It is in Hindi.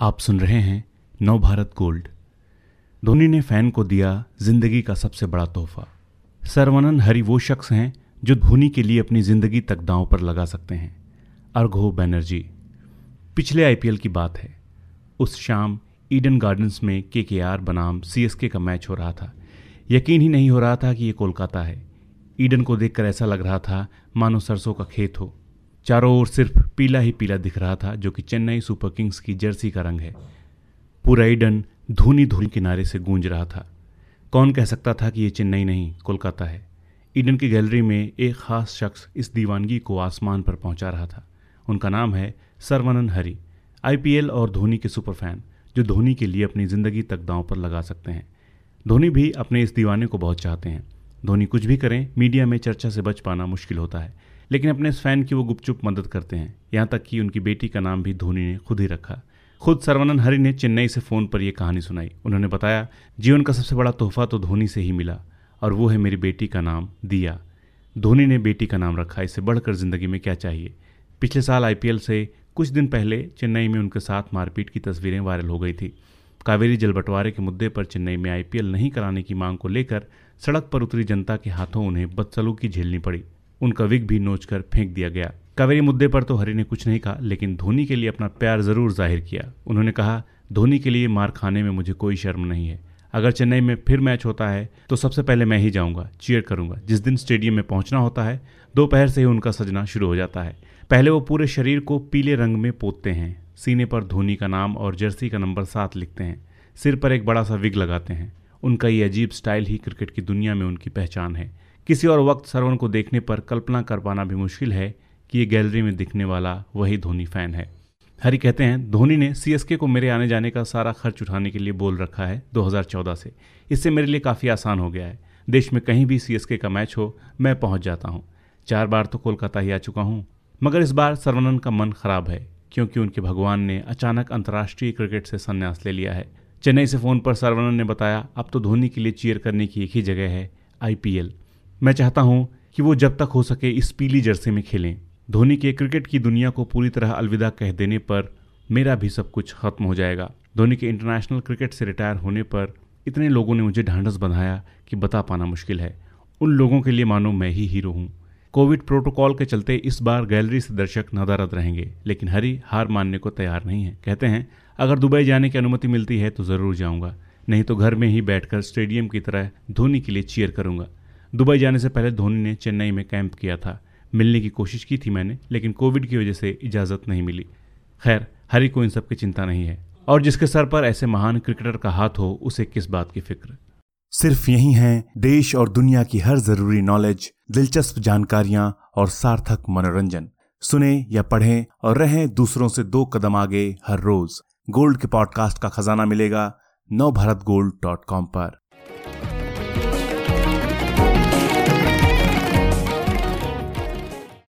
आप सुन रहे हैं नव भारत गोल्ड। धोनी ने फ़ैन को दिया ज़िंदगी का सबसे बड़ा तोहफा। सरवनन हरि वो शख्स हैं जो धोनी के लिए अपनी ज़िंदगी तक दांव पर लगा सकते हैं। अर्घो बैनर्जी। पिछले आईपीएल की बात है। उस शाम ईडन गार्डन्स में के के आर बनाम सीएसके का मैच हो रहा था। यकीन ही नहीं हो रहा था कि ये कोलकाता है। ईडन को देखकर ऐसा लग रहा था, मानो सरसों का खेत हो। चारों ओर सिर्फ़ पीला ही पीला दिख रहा था, जो कि चेन्नई सुपर किंग्स की जर्सी का रंग है। पूरा ईडन धूनी धूनी किनारे से गूंज रहा था। कौन कह सकता था कि ये चेन्नई नहीं, कोलकाता है? ईडन की गैलरी में एक खास शख्स इस दीवानगी को आसमान पर पहुँचा रहा था। उनका नाम है सरवनन हरी, आईपीएल और धोनी के सुपर फ़ैन जो धोनी के लिए अपनी ज़िंदगी तक दांव पर लगा सकते हैं। धोनी भी अपने इस दीवाने को बहुत चाहते हैं। धोनी कुछ भी करें, मीडिया में चर्चा से बच पाना मुश्किल होता है। लेकिन अपने इस फ़ैन की वो गुपचुप मदद करते हैं। यहाँ तक कि उनकी बेटी का नाम भी धोनी ने खुद ही रखा। खुद सरवनन हरि ने चेन्नई से फ़ोन पर यह कहानी सुनाई। उन्होंने बताया, जीवन का सबसे बड़ा तोहफा तो धोनी से ही मिला, और वो है मेरी बेटी का नाम दिया। धोनी ने बेटी का नाम रखा। इससे बढ़कर ज़िंदगी में क्या चाहिए? पिछले साल आईपीएल से कुछ दिन पहले चेन्नई में उनके साथ मारपीट की तस्वीरें वायरल हो गई थी। कावेरी जल बंटवारे के मुद्दे पर चेन्नई में आईपीएल नहीं कराने की मांग को लेकर सड़क पर उतरी जनता के हाथों उन्हें बदसलूकी झेलनी पड़ी। उनका विग भी नोच कर फेंक दिया गया। कावेरी मुद्दे पर तो हरि ने कुछ नहीं कहा, लेकिन धोनी के लिए अपना प्यार ज़रूर ज़ाहिर किया। उन्होंने कहा, धोनी के लिए मार खाने में मुझे कोई शर्म नहीं है। अगर चेन्नई में फिर मैच होता है तो सबसे पहले मैं ही जाऊँगा। चीयर करूँगा। जिस दिन स्टेडियम में पहुँचना होता है, दोपहर से ही उनका सजना शुरू हो जाता है। पहले वो पूरे शरीर को पीले रंग में पोतते हैं। सीने पर धोनी का नाम और जर्सी का नंबर सात लिखते हैं। सिर पर एक बड़ा सा विग लगाते हैं। उनका ये अजीब स्टाइल ही क्रिकेट की दुनिया में उनकी पहचान है। किसी और वक्त सरवन को देखने पर कल्पना कर पाना भी मुश्किल है कि ये गैलरी में दिखने वाला वही धोनी फ़ैन है। हरी कहते हैं, धोनी ने सीएसके को मेरे आने जाने का सारा खर्च उठाने के लिए बोल रखा है 2014 से। इससे मेरे लिए काफ़ी आसान हो गया है। देश में कहीं भी सीएसके का मैच हो, मैं पहुँच जाता हूँ। चार बार तो कोलकाता ही आ चुका हूँ, मगर इस बार सरवनन का मन खराब है, क्योंकि उनके भगवान ने अचानक अंतर्राष्ट्रीय क्रिकेट से संन्यास ले लिया है। चेन्नई से फ़ोन पर सरवनन ने बताया, अब तो धोनी के लिए चीयर करने की एक ही जगह है आईपीएल मैं चाहता हूँ कि वो जब तक हो सके इस पीली जर्सी में खेलें। धोनी के क्रिकेट की दुनिया को पूरी तरह अलविदा कह देने पर मेरा भी सब कुछ खत्म हो जाएगा। धोनी के इंटरनेशनल क्रिकेट से रिटायर होने पर इतने लोगों ने मुझे ढांढस बंधाया कि बता पाना मुश्किल है। उन लोगों के लिए मानो मैं ही हीरो हूँ। कोविड प्रोटोकॉल के चलते इस बार गैलरी से दर्शक नदारद रहेंगे, लेकिन हरी हार मानने को तैयार नहीं है। कहते हैं, अगर दुबई जाने की अनुमति मिलती है तो ज़रूर जाऊँगा, नहीं तो घर में ही बैठकर स्टेडियम की तरह धोनी के लिए चीयर करूँगा। दुबई जाने से पहले धोनी ने चेन्नई में कैंप किया था। मिलने की कोशिश की थी मैंने, लेकिन कोविड की वजह से इजाज़त नहीं मिली। खैर, हरी को इन सब की चिंता नहीं है। और जिसके सर पर ऐसे महान क्रिकेटर का हाथ हो, उसे किस बात की फ़िक्र? सिर्फ़ यही है देश और दुनिया की हर ज़रूरी नॉलेज, दिलचस्प जानकारियाँ और सार्थक मनोरंजन। सुने या पढ़ें और रहें दूसरों से दो कदम आगे हर रोज। गोल्ड के पॉडकास्ट का खजाना मिलेगा नव भारत गोल्ड डॉट कॉम पर।